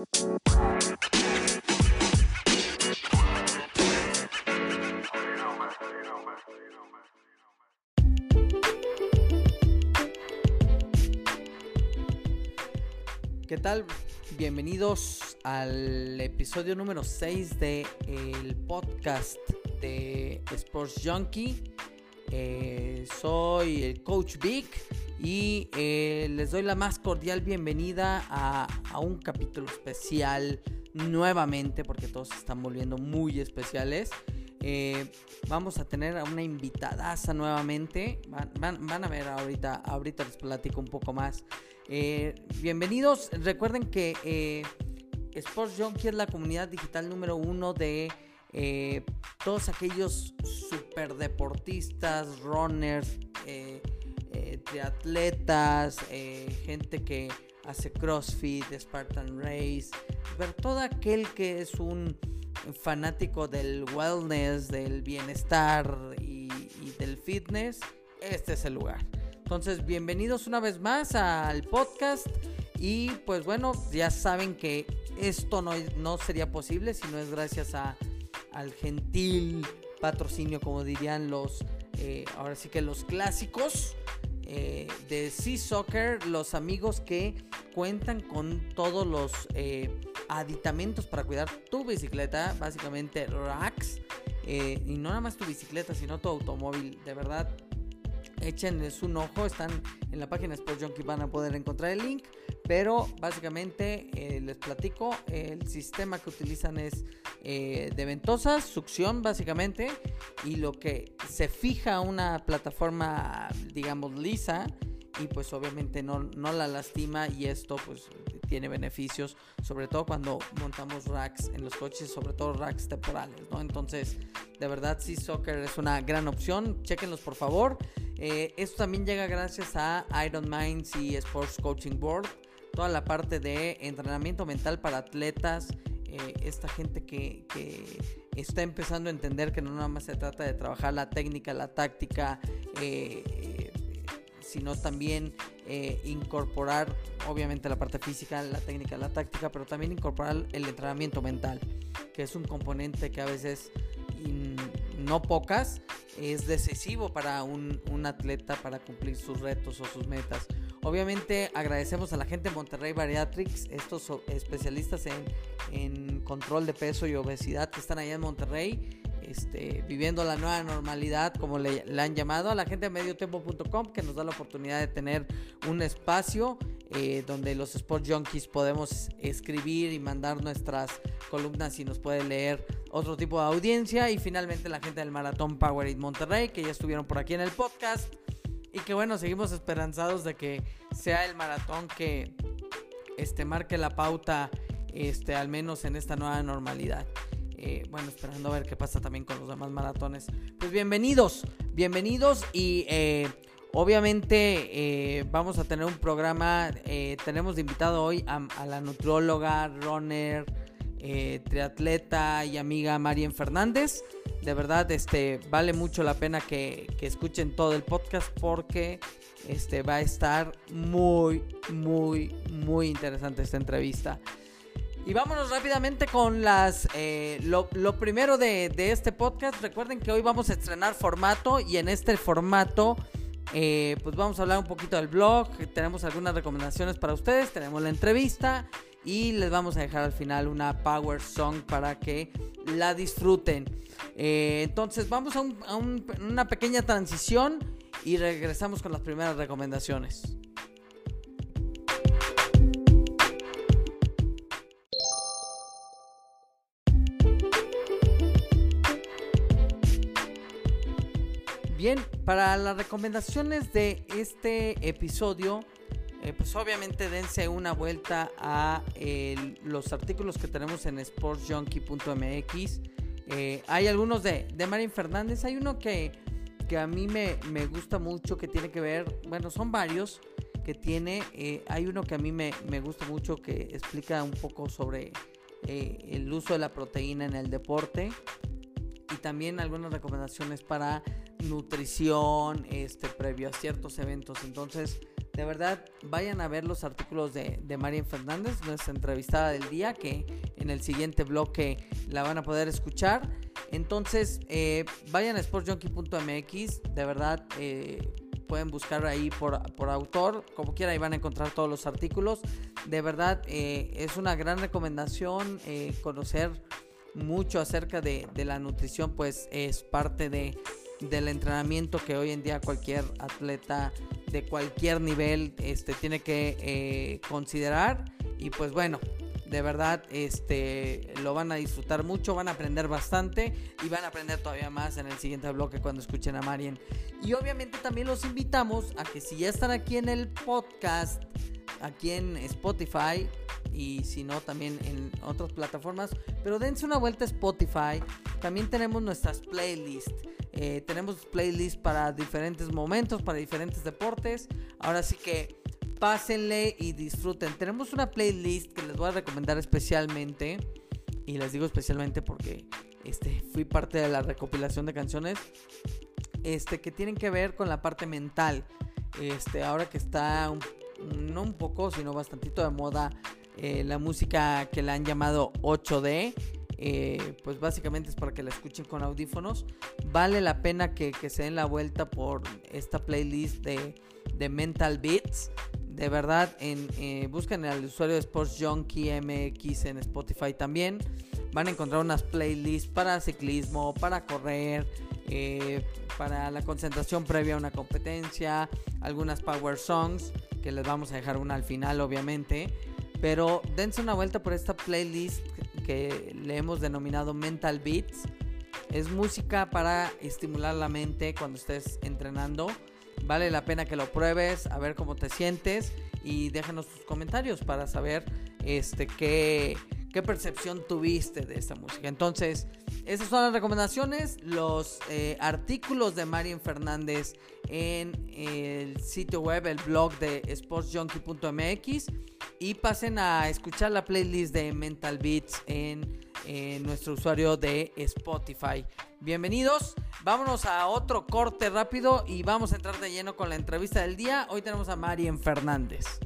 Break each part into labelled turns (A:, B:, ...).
A: ¿Qué tal? Bienvenidos al episodio número 6 del el podcast de Sports Junkie. Eh, soy el coach Vic y eh, les doy la más cordial bienvenida a, a, un capítulo especial nuevamente porque todos se están volviendo muy especiales. Eh, vamos a tener a una invitadaza nuevamente. Van, van, van, a ver ahorita, ahorita les platico un poco más. Eh, bienvenidos. Recuerden que Sports Junkie es la comunidad digital número uno de todos aquellos super deportistas, runners, triatletas, gente que hace CrossFit, Spartan Race, pero todo aquel que es un fanático del wellness, del bienestar y, y del fitness, este es el lugar. Entonces, bienvenidos una vez más al podcast. Y pues bueno, ya saben que esto no, no sería posible si no es gracias a, al gentil patrocinio, como dirían los, eh, ahora sí que los clásicos eh, de Sea Soccer, los amigos que cuentan con todos los eh, aditamentos para cuidar tu bicicleta, básicamente racks. y no nada más tu bicicleta, sino tu automóvil. De verdad, échenles un ojo, están en la página Sports Junkie, van a poder encontrar el link. Pero básicamente eh, les platico, el sistema que utilizan es eh, de ventosas, succión básicamente, y lo que se fija una plataforma, digamos, lisa, y pues obviamente no, no la lastima y esto pues tiene beneficios, sobre todo cuando montamos racks en los coches, sobre todo racks temporales, ¿no? Entonces, de verdad, sí, Soccer es una gran opción, chequenlos por favor. Eh, esto también llega gracias a Iron Minds y Sports Coaching Board, toda la parte de entrenamiento mental para atletas, eh, esta gente que, que, está empezando a entender que no nada más se trata de trabajar la técnica, la táctica, eh, sino también eh, incorporar obviamente la parte física, la técnica, la táctica, pero también incorporar el entrenamiento mental, que es un componente que a veces, no pocas, es decisivo para un, un, atleta para cumplir sus retos o sus metas. Obviamente agradecemos a la gente de Monterrey Bariatrics, estos especialistas en, en control de peso y obesidad que están allá en Monterrey este, viviendo la nueva normalidad, como le, han llamado, a la gente de mediotiempo.com, que nos da la oportunidad de tener un espacio eh, donde los Sport Junkies podemos escribir y mandar nuestras columnas y nos puede leer otro tipo de audiencia. Y finalmente la gente del Maratón Power Monterrey, que ya estuvieron por aquí en el podcast. Y que bueno, seguimos esperanzados de que sea el maratón que este, marque la pauta, este, al menos en esta nueva normalidad. Eh, bueno, esperando a ver qué pasa también con los demás maratones. Pues bienvenidos, bienvenidos y eh, obviamente eh, vamos a tener un programa, tenemos de invitado hoy a, a la nutrióloga, runner, eh, triatleta y amiga Marien Fernández. De verdad, este, vale mucho la pena que, que escuchen todo el podcast porque este, va a estar muy, muy, muy interesante esta entrevista. Y vámonos rápidamente con las eh, lo, lo, primero de, de, este podcast. Recuerden que hoy vamos a estrenar formato y en este formato eh, pues vamos a hablar un poquito del blog. Tenemos algunas recomendaciones para ustedes. Tenemos la entrevista y les vamos a dejar al final una power song para que la disfruten. Eh, entonces vamos a, un, a un, una pequeña transición y regresamos con las primeras recomendaciones. Bien, para las recomendaciones de este episodio, eh, pues obviamente dense una vuelta a eh, los artículos que tenemos en sportsjunkie.mx. Eh, hay algunos de, de Marín Fernández, hay uno que, que a mí me, me, gusta mucho, que tiene que ver, bueno, son varios que tiene, hay uno que a mí me, me, gusta mucho que explica un poco sobre el uso de la proteína en el deporte y también algunas recomendaciones para nutrición este, previo a ciertos eventos. Entonces, de verdad vayan a ver los artículos de, de Marian Fernández, nuestra entrevistada del día, que en el siguiente bloque la van a poder escuchar. Entonces, eh, vayan a sportsjunkie.mx, de verdad eh, pueden buscar ahí por, por, autor, como quiera, ahí van a encontrar todos los artículos. De verdad, eh, es una gran recomendación conocer mucho acerca de, de, la nutrición, pues es parte de, del entrenamiento que hoy en día cualquier atleta de cualquier nivel este, tiene que considerar. Y pues bueno, de verdad, este, lo van a disfrutar mucho, van a aprender bastante y van a aprender todavía más en el siguiente bloque cuando escuchen a Marien. Y obviamente también los invitamos a que si ya están aquí en el podcast, aquí en Spotify y si no también en otras plataformas, pero dense una vuelta a Spotify. También tenemos nuestras playlists. Eh, tenemos playlists para diferentes momentos, para diferentes deportes. Ahora sí que pásenle y disfruten. Tenemos una playlist que les voy a recomendar especialmente. Y les digo especialmente porque este, fui parte de la recopilación de canciones. Este, que tienen que ver con la parte mental. Este, ahora que está no un poco, sino bastantito de moda eh, la música que la han llamado 8D. Eh, pues básicamente es para que la escuchen con audífonos. Vale la pena que, se den la vuelta por esta playlist de, de Mental Beats de verdad, eh, busquen el usuario de Sports Junkie MX en Spotify también. Van a encontrar unas playlists para ciclismo, para correr, para la concentración previa a una competencia, algunas power songs, que les vamos a dejar una al final, obviamente. Pero dense una vuelta por esta playlist que le hemos denominado Mental Beats. Es música para estimular la mente cuando estés entrenando Vale la pena que lo pruebes, a ver cómo te sientes y déjanos tus comentarios para saber este qué, qué percepción tuviste de esta música. Entonces, esas son las recomendaciones, los eh, artículos de Marian Fernández en el sitio web, el blog de sportsjunkie.mx y pasen a escuchar la playlist de Mental Beats en, nuestro usuario de Spotify. Bienvenidos. Vámonos a otro corte rápido y vamos a entrar de lleno con la entrevista del día. Hoy tenemos a Marien Fernández.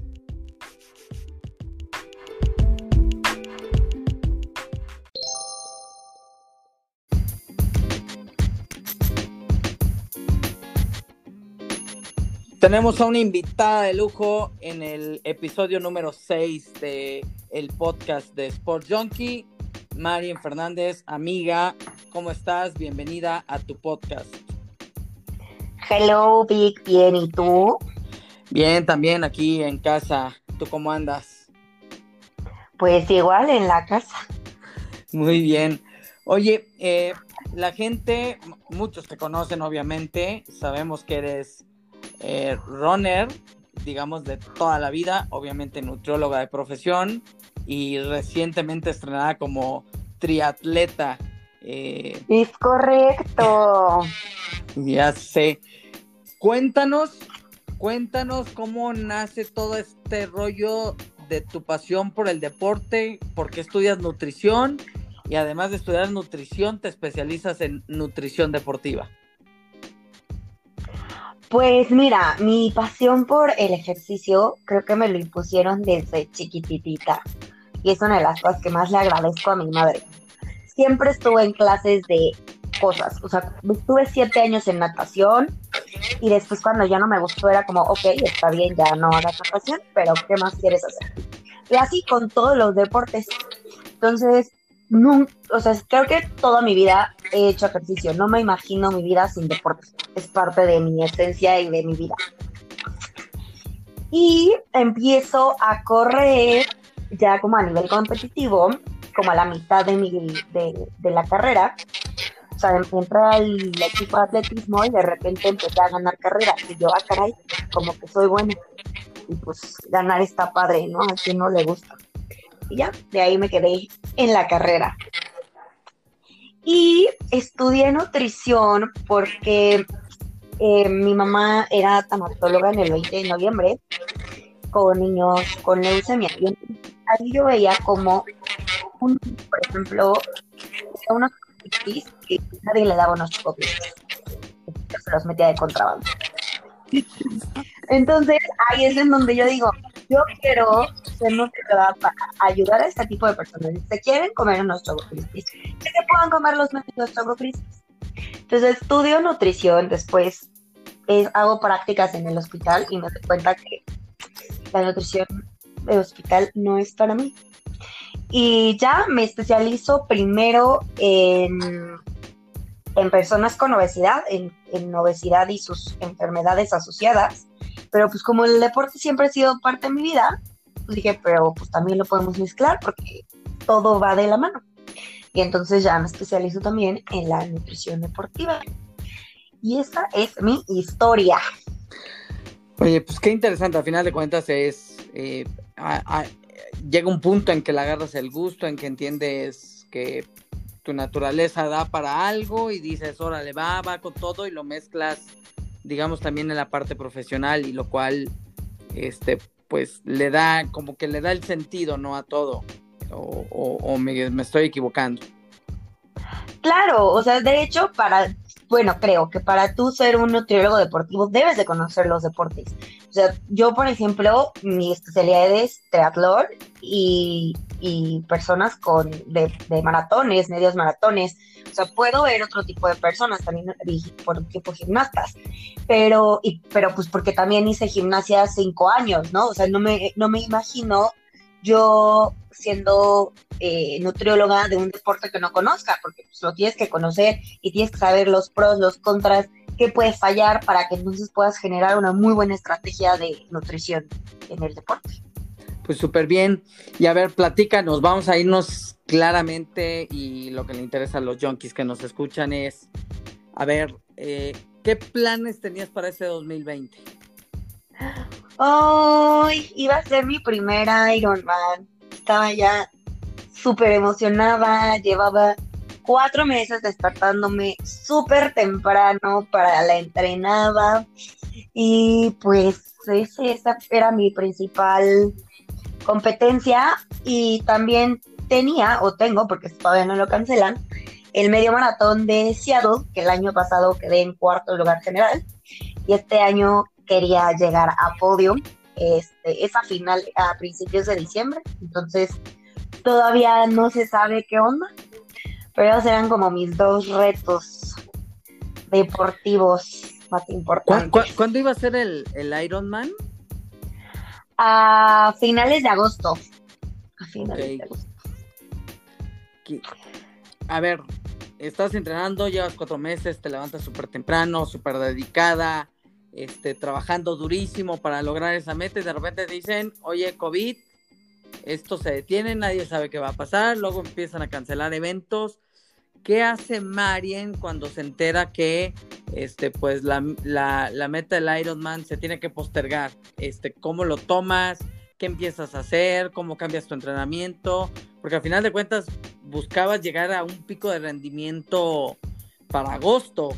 A: Tenemos a una invitada de lujo en el episodio número 6 de el podcast de Sport Junkie. Marien Fernández, amiga, ¿cómo estás? Bienvenida a tu podcast.
B: Hello, Vic, bien, ¿y tú?
A: Bien, también aquí en casa. ¿Tú cómo andas?
B: Pues igual en la casa.
A: Muy bien. Oye, eh, la gente, muchos te conocen obviamente, sabemos que eres eh, runner, digamos, de toda la vida, obviamente nutrióloga de profesión, y recientemente estrenada como triatleta.
B: Eh, es correcto.
A: Ya sé. Cuéntanos, cuéntanos cómo nace todo este rollo de tu pasión por el deporte, por qué estudias nutrición y además de estudiar nutrición te especializas en nutrición deportiva.
B: Pues mira, mi pasión por el ejercicio creo que me lo impusieron desde chiquititita y es una de las cosas que más le agradezco a mi madre. Siempre estuve en clases de cosas, o sea, estuve siete años en natación y después cuando ya no me gustó era como, ok, está bien, ya no hagas natación, pero ¿qué más quieres hacer? Y así con todos los deportes. Entonces, no, o sea, creo que toda mi vida he hecho ejercicio, no me imagino mi vida sin deportes, es parte de mi esencia y de mi vida. Y empiezo a correr ya como a nivel competitivo, como a la mitad de, mi, de, de la carrera, o sea, entré al equipo de atletismo y de repente empecé a ganar carreras. Y yo, ah, caray, como que soy buena. Y pues ganar está padre, ¿no? A quien no le gusta. Y ya, de ahí me quedé en la carrera. Y estudié nutrición porque eh, mi mamá era tanatóloga en el 20 de noviembre con niños con leucemia. Y ahí yo veía como, un, por ejemplo, unos que nadie le daba unos copios. Se los metía de contrabando. Entonces, ahí es en donde yo digo, yo quiero ser nutrióloga para ayudar a este tipo de personas. Si se quieren comer unos que se puedan comer los Crispies. Entonces, estudio nutrición, después hago prácticas en el hospital y me doy cuenta que la nutrición del hospital no es para mí. Y ya me especializo primero en, en personas con obesidad, en obesidad y sus enfermedades asociadas. Pero pues como el deporte siempre ha sido parte de mi vida, pues dije, pero pues también lo podemos mezclar porque todo va de la mano. Y entonces ya me especializo también en la nutrición deportiva. Y esa es mi historia.
A: Oye, pues qué interesante, al final de cuentas es, eh, llega un punto en que le agarras el gusto, en que entiendes que tu naturaleza da para algo y dices, órale, va, va con todo y lo mezclas, digamos, también en la parte profesional y lo cual, este, pues le da, como que le da el sentido, ¿no? A todo. O, me, me estoy equivocando.
B: Claro, o sea, de hecho, para bueno, creo que para tú ser un nutriólogo deportivo debes de conocer los deportes. O sea, yo, por ejemplo, mi especialidad es triatlón y, personas con de, maratones, medios maratones. O sea, puedo ver otro tipo de personas también por tipo gimnastas, pero, y, pero pues porque también hice gimnasia cinco años, ¿no? O sea, no me, no me imagino yo siendo eh, nutrióloga de un deporte que no conozca, porque pues, lo tienes que conocer y tienes que saber los pros, los contras, qué puede fallar para que entonces puedas generar una muy buena estrategia de nutrición en el deporte.
A: Pues súper bien. Y a ver, platícanos, vamos a irnos claramente y lo que le interesa a los junkies que nos escuchan es, a ver, eh, ¿qué planes tenías para este 2020?
B: Hoy iba a ser mi primera Ironman. Estaba ya súper emocionada. Llevaba cuatro meses despertándome súper temprano para la entrenada. Y pues esa era mi principal competencia. Y también tenía, o tengo, porque todavía no lo cancelan, el medio maratón de Seattle, que el año pasado quedé en cuarto lugar general. Y este año quería llegar a podium, este, esa final a principios de diciembre, entonces todavía no se sabe qué onda, pero serán como mis dos retos deportivos más importantes.
A: ¿Cuándo, iba a ser el, el Ironman?
B: A finales de agosto. A finales de agosto.
A: A ver, estás entrenando, llevas cuatro meses, te levantas súper temprano, súper dedicada, este, trabajando durísimo para lograr esa meta y de repente dicen, oye, COVID, esto se detiene, nadie sabe qué va a pasar, luego empiezan a cancelar eventos. ¿Qué hace Marien cuando se entera que este, pues la, la, la meta del Ironman se tiene que postergar? Este, ¿Cómo lo tomas? ¿Qué empiezas a hacer? ¿Cómo cambias tu entrenamiento? Porque al final de cuentas buscabas llegar a un pico de rendimiento para agosto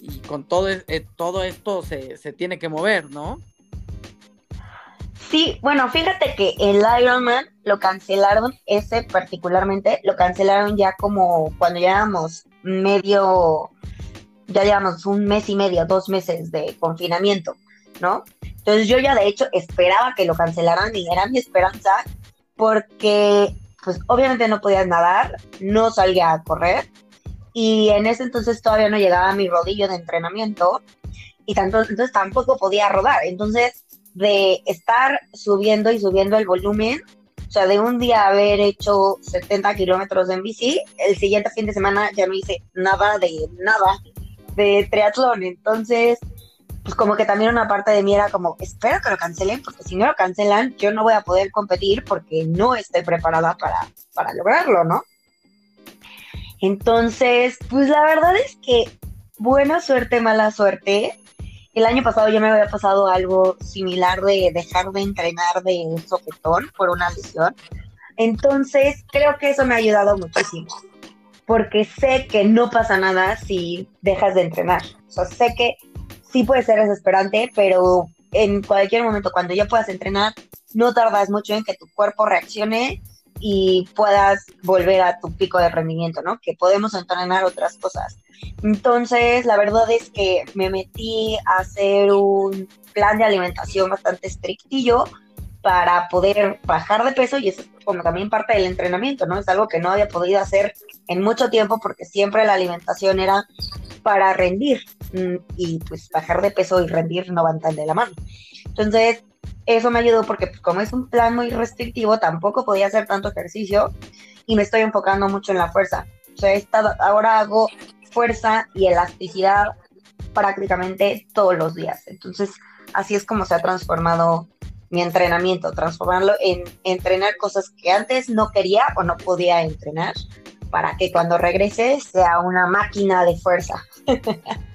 A: y con todo, eh, todo esto se, tiene que mover, ¿no?
B: Sí, bueno, fíjate que el Ironman lo cancelaron, ese particularmente, lo cancelaron ya como cuando llevamos medio, ya llevamos un mes y medio, dos meses de confinamiento, ¿no? Entonces yo ya de hecho esperaba que lo cancelaran y era mi esperanza porque pues obviamente no podía nadar, no salía a correr y en ese entonces todavía no llegaba mi rodillo de entrenamiento y tanto, entonces tampoco podía rodar. Entonces, de estar subiendo y subiendo el volumen, o sea, de un día haber hecho 70 kilómetros en bici, el siguiente fin de semana ya no hice nada de nada de triatlón. Entonces, pues como que también una parte de mí era como, espero que lo cancelen, porque si no lo cancelan, yo no voy a poder competir porque no estoy preparada para, para lograrlo, ¿no? Entonces, pues la verdad es que buena suerte, mala suerte. El año pasado ya me había pasado algo similar de dejar de entrenar de sopetón por una lesión. Entonces, creo que eso me ha ayudado muchísimo. Porque sé que no pasa nada si dejas de entrenar. O sé que sí puede ser desesperante, pero en cualquier momento, cuando ya puedas entrenar, no tardas mucho en que tu cuerpo reaccione y puedas volver a tu pico de rendimiento, ¿no? Que podemos entrenar otras cosas. Entonces, la verdad es que me metí a hacer un plan de alimentación bastante estrictillo para poder bajar de peso y eso es como también parte del entrenamiento, ¿no? Es algo que no había podido hacer en mucho tiempo porque siempre la alimentación era para rendir mm, y pues bajar de peso y rendir no van tan de la mano. Entonces, eso me ayudó porque pues, como es un plan muy restrictivo, tampoco podía hacer tanto ejercicio y me estoy enfocando mucho en la fuerza. O sea, estado, ahora hago fuerza y elasticidad prácticamente todos los días. Entonces, así es como se ha transformado mi entrenamiento, transformarlo en entrenar cosas que antes no quería o no podía entrenar para que cuando regrese sea una máquina de fuerza.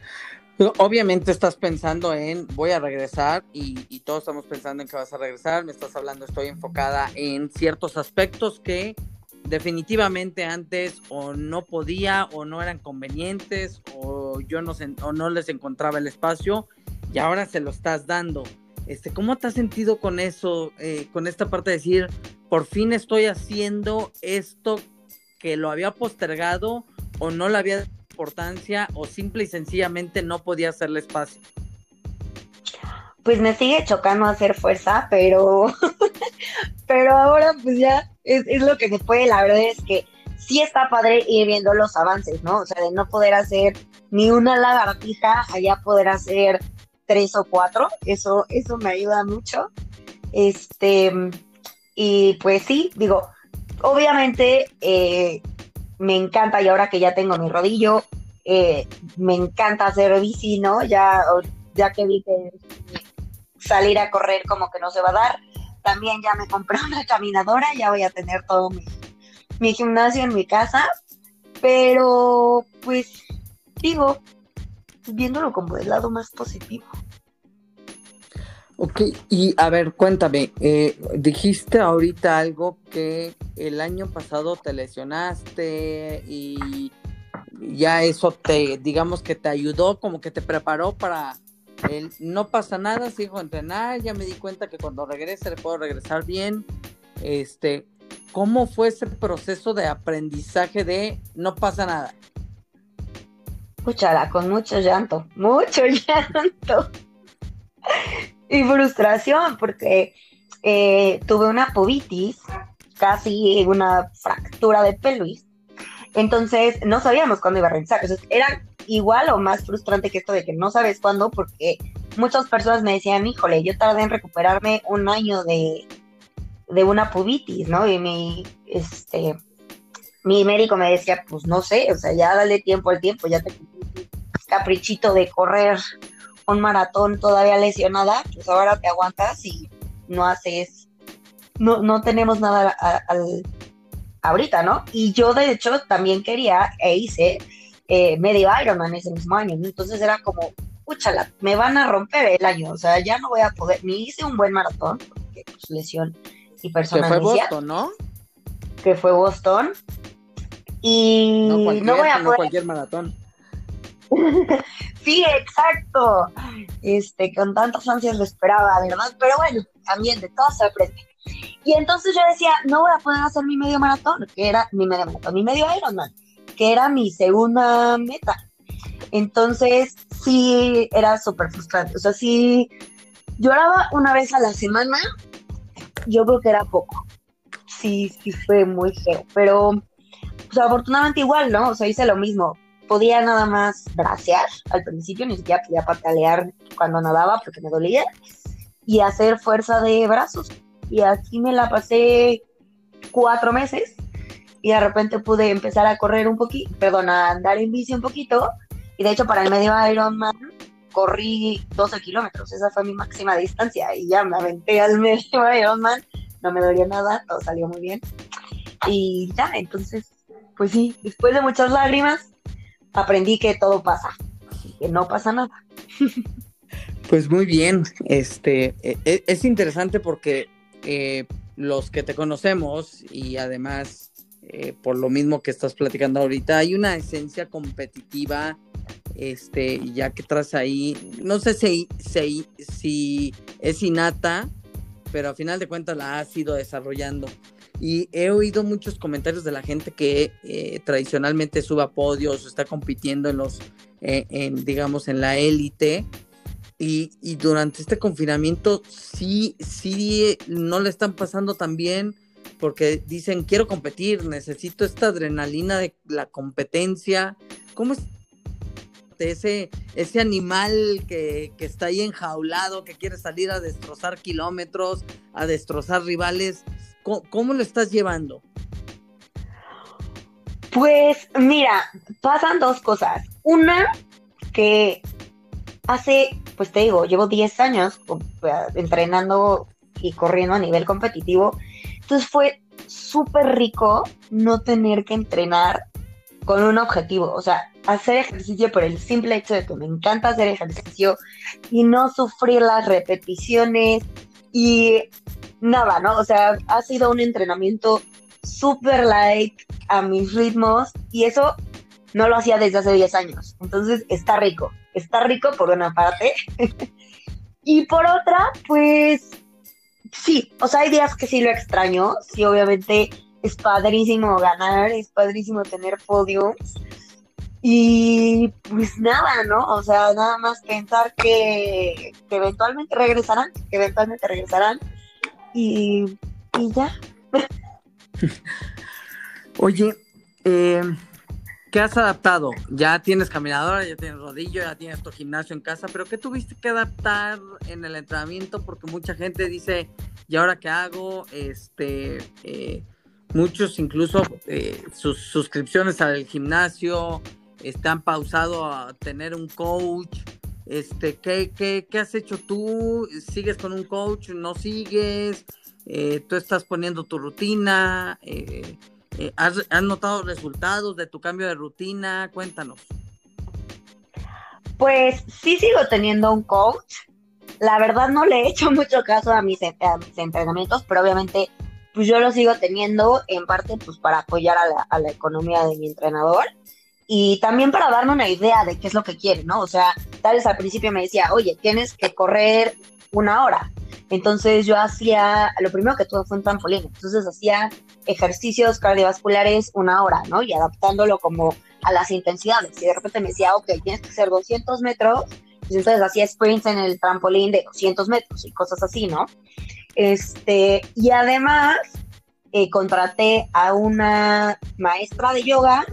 A: Obviamente estás pensando en voy a regresar y, y, todos estamos pensando en que vas a regresar, me estás hablando, estoy enfocada en ciertos aspectos que definitivamente antes o no podía o no eran convenientes o yo no, o no les encontraba el espacio y ahora se lo estás dando. Este, ¿Cómo te has sentido con eso, eh, con esta parte de decir, por fin estoy haciendo esto que lo había postergado o no le había importancia o simple y sencillamente no podía hacerle espacio?
B: Pues me sigue chocando hacer fuerza, pero, pero ahora pues ya es, lo que se puede. La verdad es que sí está padre ir viendo los avances, ¿no? O sea, de no poder hacer ni una lagartija, allá poder hacer tres o cuatro, eso, eso me ayuda mucho. Este, y pues sí, digo, obviamente eh, me encanta y ahora que ya tengo mi rodillo, eh, me encanta hacer bici, ¿no? Ya, ya que vi que salir a correr como que no se va a dar, también ya me compré una caminadora, ya voy a tener todo mi, mi gimnasio en mi casa, pero pues digo, viéndolo como del lado más positivo.
A: Ok, y a ver, cuéntame, eh, dijiste ahorita algo que el año pasado te lesionaste y ya eso te, digamos que te ayudó, como que te preparó para el no pasa nada, sigo entrenar, ya me di cuenta que cuando regrese le puedo regresar bien. Este, ¿cómo fue ese proceso de aprendizaje de no pasa nada?
B: Escúchala, con mucho llanto, mucho llanto frustración, porque eh, tuve una pubitis, casi una fractura de pelvis. Entonces no sabíamos cuándo iba a regresar. era igual o más frustrante que esto de que no sabes cuándo, porque muchas personas me decían, híjole, yo tardé en recuperarme un año de, de una pubitis, ¿no? Y mi, este, mi médico me decía, pues no sé, o sea, ya dale tiempo al tiempo, ya te caprichito de correr un maratón todavía lesionada, pues ahora te aguantas y no haces, no, no tenemos nada al, ahorita, ¿no? Y yo de hecho también quería e hice eh, medio Ironman ese mismo año, entonces era como, úchala, me van a romper el año, o sea, ya no voy a poder, ni hice un buen maratón, porque pues lesión y personal.
A: Que fue Boston, ¿no?
B: Que fue Boston. Y no, voy a poder...
A: cualquier maratón.
B: sí, exacto. Este, con tantas ansias lo esperaba, ¿verdad? Pero bueno, también de todo se aprende. Y entonces yo decía, no voy a poder hacer mi medio maratón, que era mi medio maratón, mi medio Ironman, que era mi segunda meta. Entonces, sí, era súper frustrante. O sea, sí, lloraba una vez a la semana, yo creo que era poco. Sí, sí fue muy feo, pero pues, afortunadamente igual, ¿no? O sea, hice lo mismo podía nada más bracear al principio, ni siquiera podía patalear cuando nadaba porque me dolía, y hacer fuerza de brazos. Y así me la pasé cuatro meses y de repente pude empezar a correr un poquito, perdón, a andar en bici un poquito. Y de hecho para el medio Ironman corrí 12 kilómetros, esa fue mi máxima distancia y ya me aventé al medio Ironman, no me dolió nada, todo salió muy bien. Y ya, entonces, pues sí, después de muchas lágrimas, aprendí que todo pasa, que no pasa nada.
A: Pues muy bien, este e, e, es interesante porque eh, los que te conocemos y además eh, por lo mismo que estás platicando ahorita, hay una esencia competitiva, este, ya que traes ahí, no sé si, si, si es innata, pero a final de cuentas la has ido desarrollando. Y he oído muchos comentarios de la gente que eh, tradicionalmente sube a podios, está compitiendo en los, eh, digamos, en la élite. Y, y, durante este confinamiento sí, sí, no le están pasando tan bien porque dicen, quiero competir, necesito esta adrenalina de la competencia. ¿Cómo es ese, ese animal que, que está ahí enjaulado, que quiere salir a destrozar kilómetros, a destrozar rivales? ¿Cómo, lo estás llevando?
B: Pues mira, pasan dos cosas. Una, que hace, pues te digo, llevo 10 años entrenando y corriendo a nivel competitivo. Entonces fue súper rico no tener que entrenar con un objetivo. O sea, hacer ejercicio por el simple hecho de que me encanta hacer ejercicio y no sufrir las repeticiones y nada, ¿no? O sea, ha sido un entrenamiento súper light a mis ritmos y eso no lo hacía desde hace 10 años. Entonces está rico, está rico por una parte. y por otra, pues sí, o sea, hay días que sí lo extraño, sí, obviamente es padrísimo ganar, es padrísimo tener podiums. Y pues nada, ¿no? O sea, nada más pensar que, que eventualmente regresarán, que eventualmente regresarán y, ya.
A: Oye, eh, ¿qué has adaptado? Ya tienes caminadora, ya tienes rodillo, ya tienes tu gimnasio en casa, pero ¿qué tuviste que adaptar en el entrenamiento? Porque mucha gente dice, ¿y ahora qué hago? Este, eh, muchos incluso eh, sus suscripciones al gimnasio están pausado a tener un coach. Este, ¿qué, qué, qué has hecho tú? ¿Sigues con un coach? ¿No sigues? Eh, ¿Tú estás poniendo tu rutina? Eh, eh, ¿has, notado resultados de tu cambio de rutina? Cuéntanos.
B: Pues sí sigo teniendo un coach. La verdad no le he hecho mucho caso a mis, entrenamientos, pero obviamente pues yo lo sigo teniendo en parte pues para apoyar a la, a la economía de mi entrenador y también para darme una idea de qué es lo que quiere, ¿no? O sea, al principio me decía, oye, tienes que correr una hora. Entonces yo hacía, lo primero que tuve fue un trampolín, entonces hacía ejercicios cardiovasculares una hora, ¿no? Y adaptándolo como a las intensidades. Y de repente me decía, ok, tienes que hacer 200 metros, pues entonces hacía sprints en el trampolín de 200 metros y cosas así, ¿no? Este, y además eh, contraté a una maestra de yoga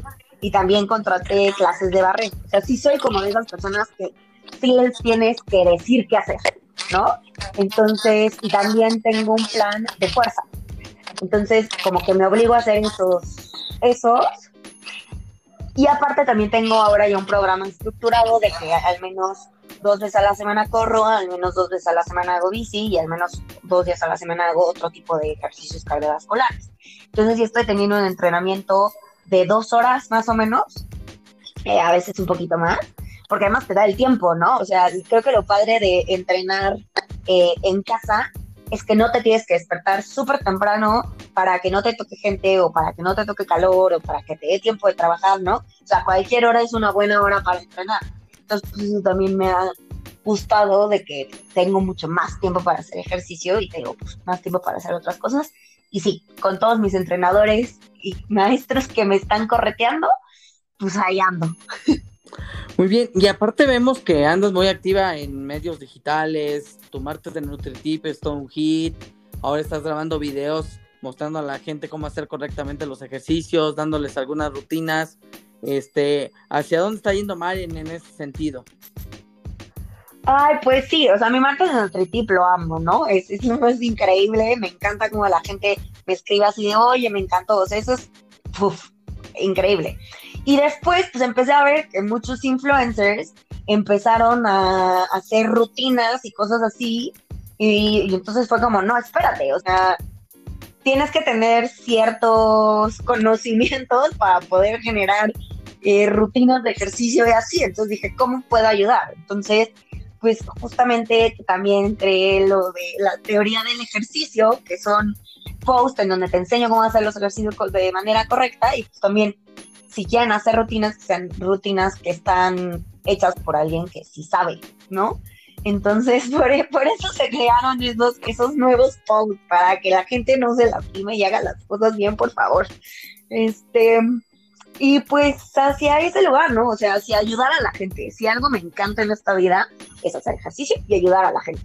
B: y también contraté clases de barrer. O sea, sí soy como de esas personas que sí les tienes que decir qué hacer, ¿no? Entonces, y también tengo un plan de fuerza. Entonces, como que me obligo a hacer esos, esos. Y aparte también tengo ahora ya un programa estructurado de que al menos dos veces a la semana corro, al menos dos veces a la semana hago bici y al menos dos días a la semana hago otro tipo de ejercicios cardiovasculares. Entonces, sí estoy teniendo un entrenamiento de dos horas más o menos, eh, a veces un poquito más, porque además te da el tiempo, ¿no? O sea, creo que lo padre de entrenar eh, en casa es que no te tienes que despertar súper temprano para que no te toque gente o para que no te toque calor o para que te dé tiempo de trabajar, ¿no? O sea, cualquier hora es una buena hora para entrenar. Entonces, pues eso también me ha gustado de que tengo mucho más tiempo para hacer ejercicio y tengo pues, más tiempo para hacer otras cosas. Y sí, con todos mis entrenadores y maestros que me están correteando, pues ahí ando.
A: Muy bien, y aparte vemos que andas muy activa en medios digitales, tu marca de NutriTip es todo un hit, ahora estás grabando videos mostrando a la gente cómo hacer correctamente los ejercicios, dándoles algunas rutinas, este, ¿hacia dónde está yendo Marian en ese sentido?
B: Ay, pues sí, o sea, mi marca de NutriTip lo amo, ¿no? Es increíble, me encanta como la gente me escribe así de, oye, me encantó, o sea, eso es increíble. Y después, pues empecé a ver que muchos influencers empezaron a, hacer rutinas y cosas así, y, entonces fue como, no, espérate, o sea, tienes que tener ciertos conocimientos para poder generar eh, rutinas de ejercicio y así. Entonces dije, ¿cómo puedo ayudar? Entonces pues justamente también creé lo de la teoría del ejercicio, que son posts en donde te enseño cómo hacer los ejercicios de manera correcta y pues también si quieren hacer rutinas, que sean rutinas que están hechas por alguien que sí sabe, ¿no? Entonces, por, por eso se crearon esos, esos nuevos posts, para que la gente no se lastime y haga las cosas bien, por favor. Este, y pues hacia ese lugar, ¿no? O sea, hacia ayudar a la gente. Si algo me encanta en esta vida es hacer ejercicio y ayudar a la gente.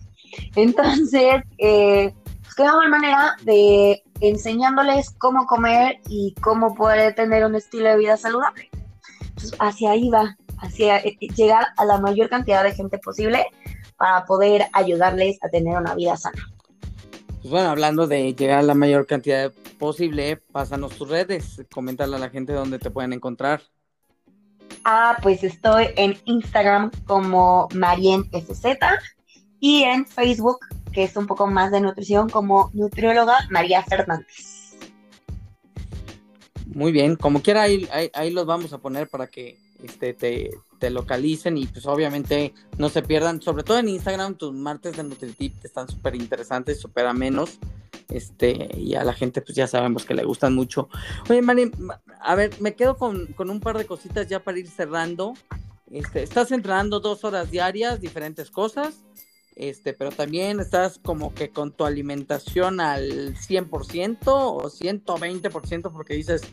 B: Entonces, eh, pues qué mejor manera de enseñándoles cómo comer y cómo poder tener un estilo de vida saludable. Entonces, hacia ahí va, hacia eh, llegar a la mayor cantidad de gente posible para poder ayudarles a tener una vida sana.
A: Pues bueno, hablando de llegar a la mayor cantidad posible, pásanos tus redes, coméntale a la gente dónde te pueden encontrar.
B: Ah, pues estoy en Instagram como MarienSZ y en Facebook, que es un poco más de nutrición, como nutrióloga María Fernández.
A: Muy bien, como quiera ahí, ahí, los vamos a poner para que este, te, te, localicen y pues obviamente no se pierdan, sobre todo en Instagram, tus martes de NutriTip están súper interesantes, súper amenos, este, y a la gente pues ya sabemos que le gustan mucho. Oye, Mari, a ver, me quedo con, con un par de cositas ya para ir cerrando. Este, estás entrenando dos horas diarias, diferentes cosas este, pero también estás como que con tu alimentación al 100% o 120% porque dices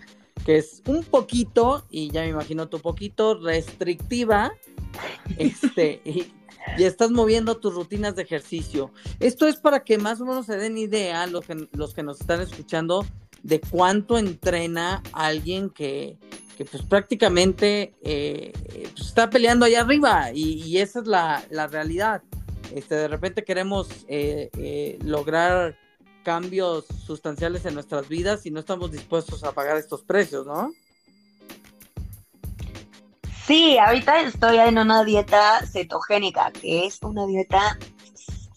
A: que es un poquito, y ya me imagino tu poquito, restrictiva, este, y, estás moviendo tus rutinas de ejercicio. Esto es para que más o menos se den idea los que, los que nos están escuchando de cuánto entrena alguien que, que pues prácticamente eh, pues, está peleando allá arriba y, y esa es la, la realidad. Este, de repente queremos eh, eh, lograr cambios sustanciales en nuestras vidas y no estamos dispuestos a pagar estos precios, ¿no?
B: Sí, ahorita estoy en una dieta cetogénica, que es una dieta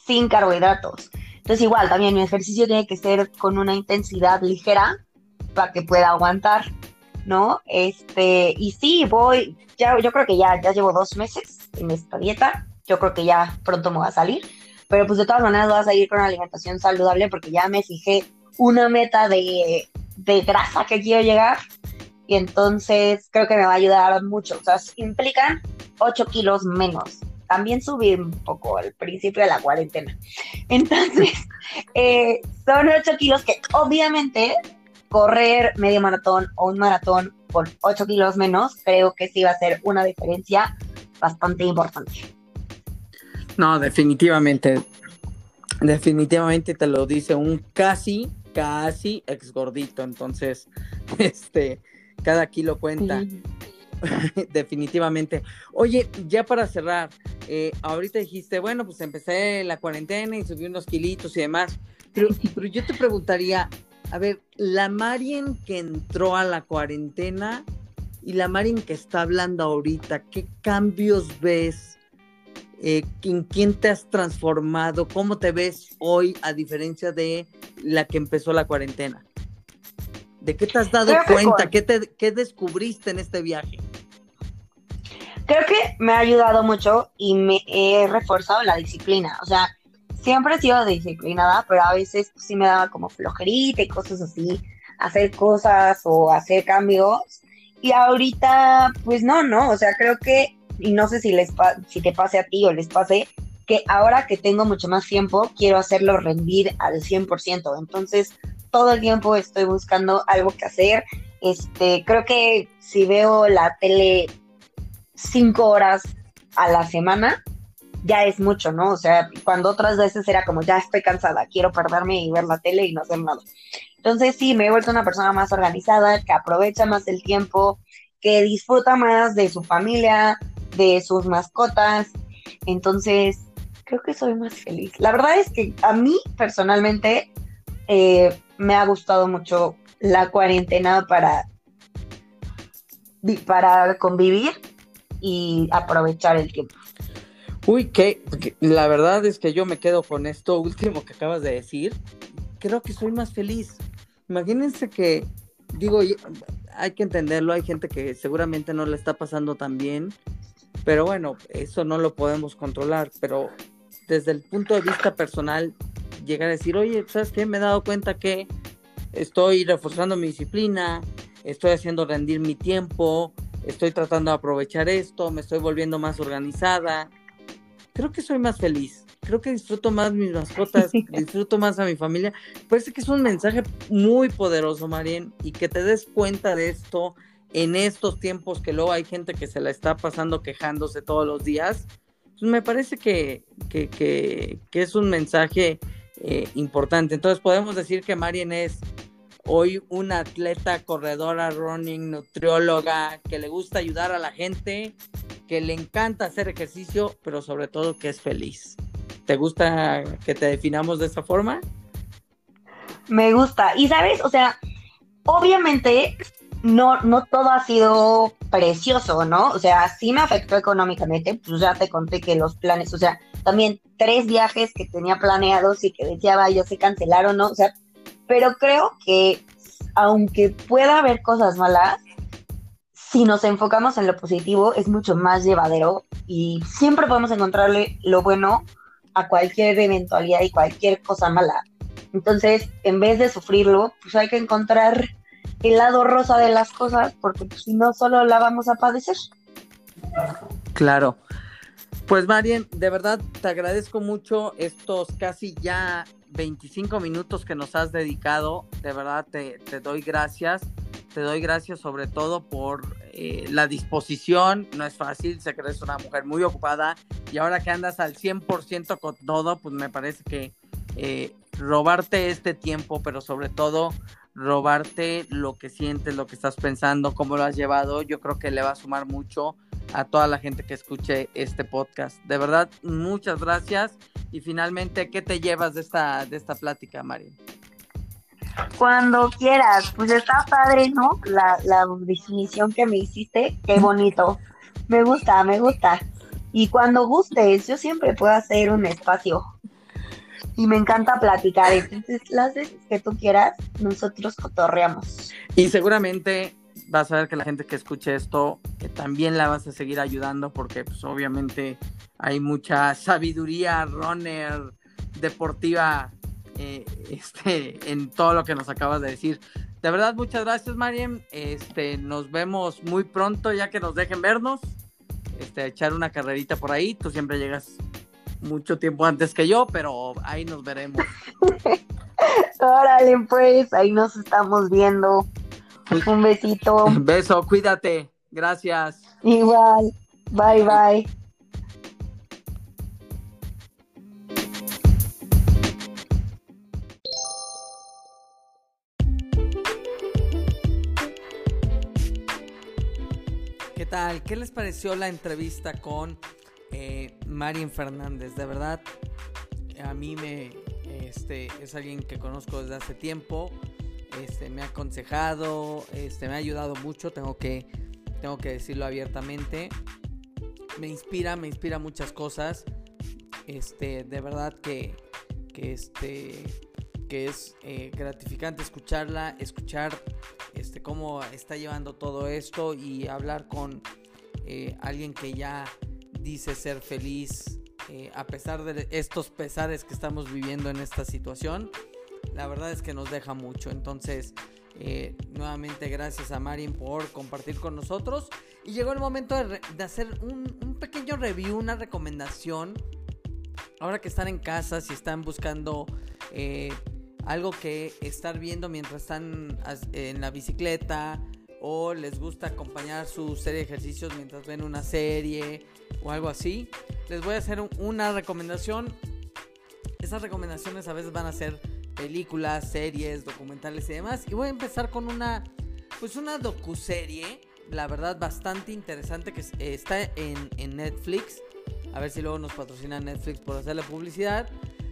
B: sin carbohidratos. Entonces igual, también mi ejercicio tiene que ser con una intensidad ligera para que pueda aguantar, ¿no? Este, y sí, voy, ya, yo creo que ya, ya llevo dos meses en esta dieta yo creo que ya pronto me va a salir. Pero pues de todas maneras voy a seguir con una alimentación saludable porque ya me fijé una meta de, de grasa que quiero llegar y entonces creo que me va a ayudar mucho. O sea, implican 8 kilos menos. También subí un poco al principio de la cuarentena. Entonces, eh, son 8 kilos que obviamente correr medio maratón o un maratón con 8 kilos menos, creo que sí va a ser una diferencia bastante importante.
A: No, definitivamente. Definitivamente te lo dice un casi, casi ex gordito. Entonces, este, cada kilo cuenta. definitivamente. Oye, ya para cerrar, eh, ahorita dijiste, bueno, pues empecé la cuarentena y subí unos kilitos y demás. Pero, pero yo te preguntaría, a ver, la Marien que entró a la cuarentena y la Marien que está hablando ahorita, ¿qué cambios ves eh, en quién te has transformado, cómo te ves hoy a diferencia de la que empezó la cuarentena. ¿De qué te has dado cuenta? ¿Qué, te, ¿Qué descubriste en este viaje?
B: Creo que me ha ayudado mucho y me he reforzado la disciplina. O sea, siempre he sido disciplinada, pero a veces sí me daba como flojerita y cosas así, hacer cosas o hacer cambios. Y ahorita, pues no, no, o sea, creo que y no sé si, les si te pase a ti o les pase, que ahora que tengo mucho más tiempo, quiero hacerlo rendir al 100%. Entonces, todo el tiempo estoy buscando algo que hacer. Este, creo que si veo la tele cinco horas a la semana, ya es mucho, ¿no? O sea, cuando otras veces era como, ya estoy cansada, quiero perderme y ver la tele y no hacer nada. Entonces sí, me he vuelto una persona más organizada, que aprovecha más el tiempo, que disfruta más de su familia, de sus mascotas. Entonces, creo que soy más feliz. La verdad es que a mí personalmente eh, me ha gustado mucho la cuarentena para, para convivir y aprovechar el tiempo.
A: Uy, que la verdad es que yo me quedo con esto último que acabas de decir. Creo que soy más feliz. Imagínense que, digo, hay que entenderlo, hay gente que seguramente no le está pasando tan bien pero bueno, eso no lo podemos controlar, pero desde el punto de vista personal, llegar a decir, oye, ¿sabes qué? Me he dado cuenta que estoy reforzando mi disciplina, estoy haciendo rendir mi tiempo, estoy tratando de aprovechar esto, me estoy volviendo más organizada. creo que soy más feliz. Creo que disfruto más mis mascotas, disfruto más a mi familia. Parece que es un mensaje muy poderoso, Marien, y que te des cuenta de esto en estos tiempos que luego hay gente que se la está pasando quejándose todos los días. Pues me parece que, que, es un mensaje eh, importante. Entonces podemos decir que Marien es hoy una atleta, corredora, running, nutrióloga, que le gusta ayudar a la gente, que le encanta hacer ejercicio, pero sobre todo que es feliz. ¿Te gusta que te definamos de esta forma?
B: Me gusta. Y sabes, o sea, obviamente no, no todo ha sido precioso, ¿no? O sea, sí me afectó económicamente, pues ya te conté que los planes, o sea, también tres viajes que tenía planeados y que decía, yo se cancelaron, ¿no? O sea, pero creo que aunque pueda haber cosas malas, si nos enfocamos en lo positivo, es mucho más llevadero y siempre podemos encontrarle lo bueno a cualquier eventualidad y cualquier cosa mala. Entonces, en vez de sufrirlo, pues hay que encontrar el lado rosa de las cosas, porque pues, si no, solo la vamos a padecer.
A: Claro. Pues Marien, de verdad te agradezco mucho estos casi ya 25 minutos que nos has dedicado. De verdad te, doy gracias. Te doy gracias sobre todo por eh, la disposición. No es fácil, sé que eres una mujer muy ocupada y ahora que andas al 100% con todo, pues me parece que eh, robarte este tiempo, pero sobre todo robarte lo que sientes, lo que estás pensando, cómo lo has llevado, yo creo que le va a sumar mucho a toda la gente que escuche este podcast. De verdad, muchas gracias. Y finalmente, ¿qué te llevas de esta, de esta plática, Mari?
B: Cuando quieras, pues está padre, ¿no? La, la definición que me hiciste, qué bonito. Me gusta, me gusta. Y cuando gustes, yo siempre puedo hacer un espacio y me encanta platicar. Entonces, las veces que tú quieras, nosotros cotorreamos.
A: Y seguramente vas a ver que la gente que escuche esto que también la vas a seguir ayudando porque pues obviamente hay mucha sabiduría runner deportiva eh, este en todo lo que nos acabas de decir. De verdad, muchas gracias, Mariem. Este, nos vemos muy pronto, ya que nos dejen vernos. Este, echar una carrerita por ahí. Tú siempre llegas mucho tiempo antes que yo, pero ahí nos veremos.
B: Órale, pues, ahí nos estamos viendo. Un besito.
A: Beso, cuídate. Gracias.
B: Igual. Bye, bye.
A: ¿Qué tal? ¿Qué les pareció la entrevista con eh, Fernández, de verdad, a mí me, este, es alguien que conozco desde hace tiempo, este, me ha aconsejado, este, me ha ayudado mucho, tengo que, tengo que decirlo abiertamente, me inspira, me inspira muchas cosas, este, de verdad que, que este, que es eh, gratificante escucharla, escuchar este, cómo está llevando todo esto y hablar con eh, alguien que ya dice ser feliz eh, a pesar de estos pesares que estamos viviendo en esta situación. La verdad es que nos deja mucho. Entonces, eh, nuevamente gracias a Marin por compartir con nosotros. Y llegó el momento de, hacer un, pequeño review, una recomendación. Ahora que están en casa, si están buscando eh, algo que estar viendo mientras están en la bicicleta o les gusta acompañar su serie de ejercicios mientras ven una serie o algo así, les voy a hacer una recomendación. Esas recomendaciones a veces van a ser películas, series, documentales y demás. Y voy a empezar con una, pues una docuserie, la verdad bastante interesante que está en, Netflix. A ver si luego nos patrocina Netflix por hacerle publicidad.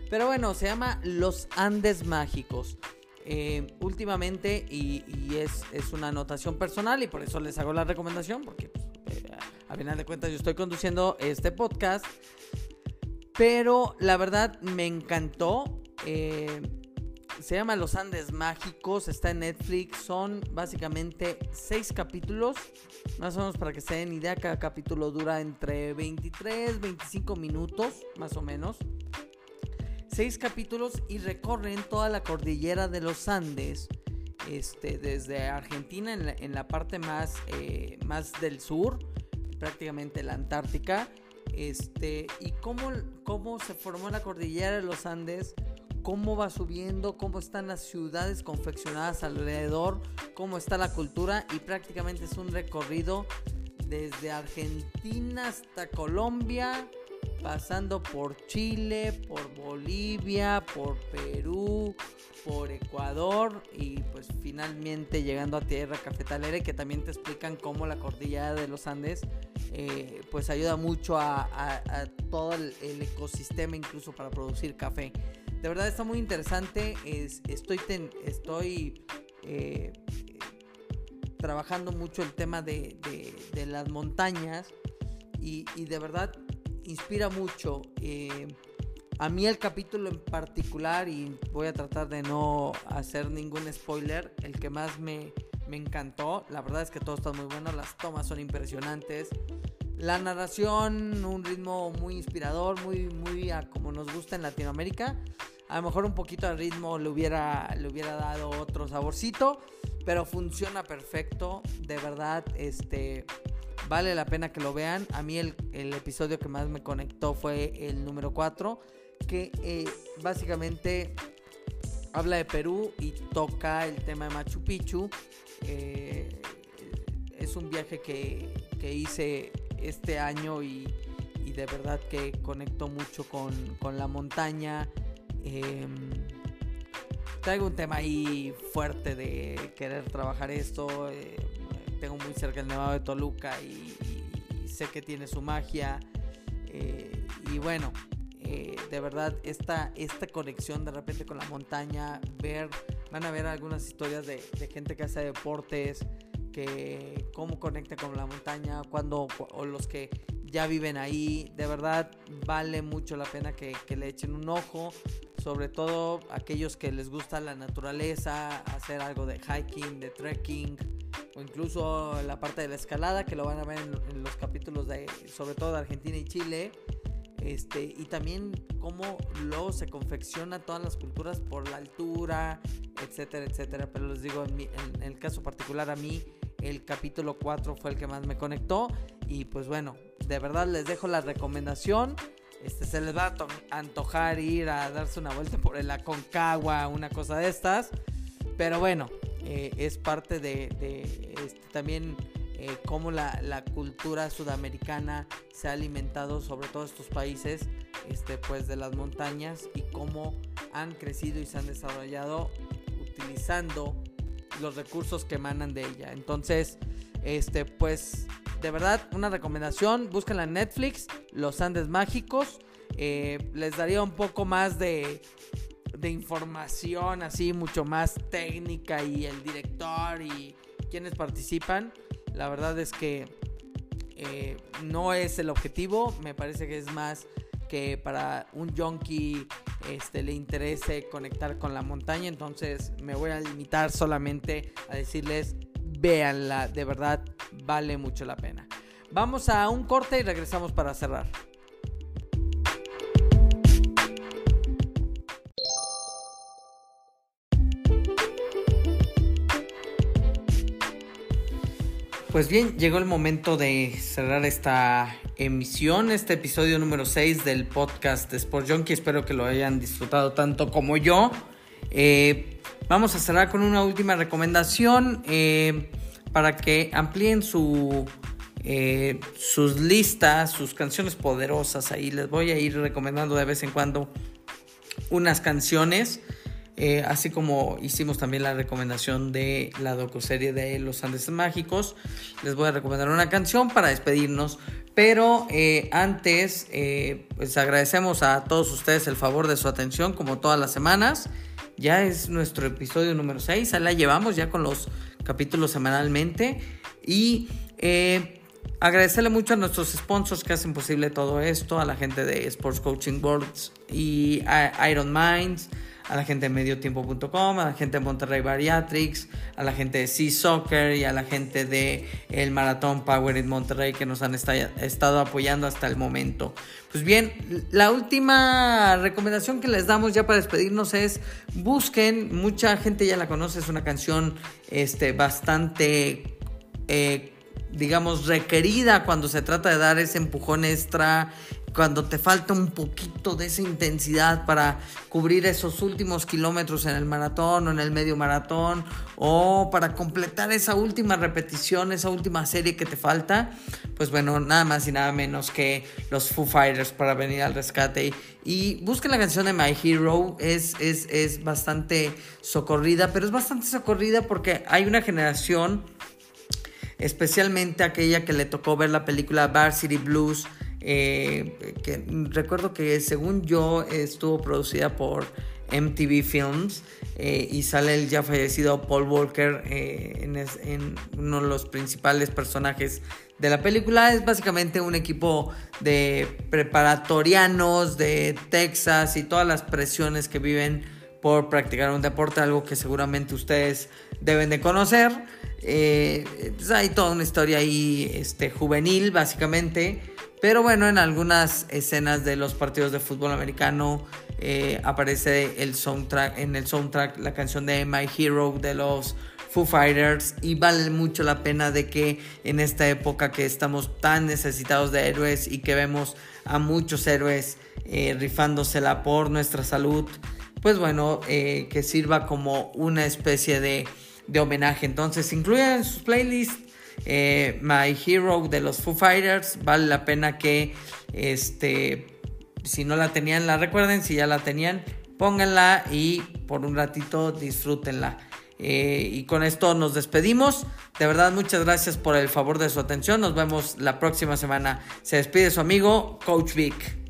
A: Pero bueno, se llama Los Andes Mágicos. Eh, últimamente, y, es, es, una anotación personal y por eso les hago la recomendación, porque pues, eh, a final de cuentas yo estoy conduciendo este podcast, pero la verdad me encantó. Eh, se llama Los Andes Mágicos, está en Netflix, son básicamente seis capítulos, más o menos para que se den idea, cada capítulo dura entre 23, 25 minutos, más o menos seis capítulos y recorren toda la cordillera de los Andes, este, desde Argentina en la, parte más, eh, más del sur, prácticamente la Antártica, Este, y cómo, cómo se formó la cordillera de los Andes, cómo va subiendo, cómo están las ciudades confeccionadas alrededor, cómo está la cultura y prácticamente es un recorrido desde Argentina hasta Colombia, pasando por Chile, por Bolivia, por Perú, por Ecuador y pues finalmente llegando a tierra cafetalera que también te explican cómo la cordillera de los Andes eh, pues ayuda mucho a, todo el, ecosistema incluso para producir café. De verdad está muy interesante, estoy, eh, trabajando mucho el tema de, las montañas y, de verdad inspira mucho. Eh, a mí el capítulo en particular, y voy a tratar de no hacer ningún spoiler, el que más me, me encantó, la verdad es que todo está muy bueno, las tomas son impresionantes, la narración, un ritmo muy inspirador, muy, muy a como nos gusta en Latinoamérica. A lo mejor un poquito de ritmo le hubiera, le hubiera dado otro saborcito, pero funciona perfecto, de verdad, este vale la pena que lo vean. A mí el, el episodio que más me conectó fue el número 4 que eh, básicamente habla de Perú y toca el tema de Machu Picchu. Eh, es un viaje que, hice este año y, de verdad que conecto mucho con, la montaña. Em, traigo un tema ahí fuerte de querer trabajar esto. Eh, tengo muy cerca el Nevado de Toluca y, sé que tiene su magia. y bueno, eh, de verdad esta, esta conexión de repente con la montaña, ver, van a ver algunas historias de, gente que hace deportes, que cómo conecta con la montaña, cuando, o los que ya viven ahí, de verdad vale mucho la pena que, le echen un ojo, sobre todo aquellos que les gusta la naturaleza, hacer algo de hiking, de trekking, o incluso la parte de la escalada, que lo van a ver en, en los capítulos de, sobre todo de Argentina y Chile. Este, y también cómo luego se confecciona todas las culturas por la altura, etcétera, etcétera. Pero les digo, en, en, el caso particular a mí, el capítulo 4 fue el que más me conectó. Y pues bueno, de verdad les dejo la recomendación. Este, se les va a antojar ir a darse una vuelta por el Aconcagua, una cosa de estas. Pero bueno, eh, es parte de, este, también eh, cómo la, cultura sudamericana se ha alimentado sobre todos estos países este, pues de las montañas y cómo han crecido y se han desarrollado utilizando los recursos que emanan de ella. Entonces, este, pues de verdad, una recomendación, búsquenla en Netflix, Los Andes Mágicos. Eh, les daría un poco más de, de información, así, mucho más técnica y el director y quienes participan. La verdad es que eh, no es el objetivo, me parece que es más que para un junkie este, le interese conectar con la montaña, entonces me voy a limitar solamente a decirles, véanla, de verdad vale mucho la pena. Vamos a un corte y regresamos para cerrar. Pues bien, llegó el momento de cerrar esta emisión, este episodio número 6 del podcast de Sport Junkie. Espero que lo hayan disfrutado tanto como yo. Eh, vamos a cerrar con una última recomendación eh, para que amplíen su, eh, sus listas, sus canciones poderosas. Ahí les voy a ir recomendando de vez en cuando unas canciones. Eh, así como hicimos también la recomendación de la docuserie de Los Andes Mágicos, les voy a recomendar una canción para despedirnos. Pero eh, antes, eh, pues agradecemos a todos ustedes el favor de su atención, como todas las semanas. Ya es nuestro episodio número 6, ahí la llevamos ya con los capítulos semanalmente. Y agradecerle mucho a nuestros sponsors que hacen posible todo esto, a la gente de Sports Coaching Boards y Iron Minds a la gente de mediotiempo.com, a la gente de Monterrey Bariatrics, a la gente de Sea Soccer y a la gente de el Maratón Power in Monterrey que nos han estado apoyando hasta el momento. Pues bien, la última recomendación que les damos ya para despedirnos es busquen, mucha gente ya la conoce, es una canción este, bastante... Eh, digamos, requerida cuando se trata de dar ese empujón extra, cuando te falta un poquito de esa intensidad para cubrir esos últimos kilómetros en el maratón o en el medio maratón o para completar esa última repetición, esa última serie que te falta, pues bueno, nada más y nada menos que los Foo Fighters para venir al rescate. Y busquen la canción de My Hero, es, es, es bastante socorrida, pero es bastante socorrida porque hay una generación especialmente aquella que le tocó ver la película Varsity Blues eh, que recuerdo que según yo estuvo producida por MTV Films eh, y sale el ya fallecido Paul Walker eh, en, uno de los principales personajes de la película. Es básicamente un equipo de preparatorianos de Texas y todas las presiones que viven por practicar un deporte, algo que seguramente ustedes deben de conocer. Hay toda una historia ahí este, juvenil, básicamente. Pero bueno, en algunas escenas de los partidos de fútbol americano eh, aparece el soundtrack, en el soundtrack la canción de My Hero de los Foo Fighters y vale mucho la pena de que en esta época que estamos tan necesitados de héroes y que vemos a muchos héroes eh, rifándosela por nuestra salud, pues bueno, eh, que sirva como una especie de, de homenaje. Entonces incluyan en sus playlists eh, My Hero de los Foo Fighters. Vale la pena que, este, si no la tenían, la recuerden. Si ya la tenían, pónganla y por un ratito disfrútenla. Eh, y con esto nos despedimos. De verdad, muchas gracias por el favor de su atención. Nos vemos la próxima semana. Se despide su amigo, Coach Vic.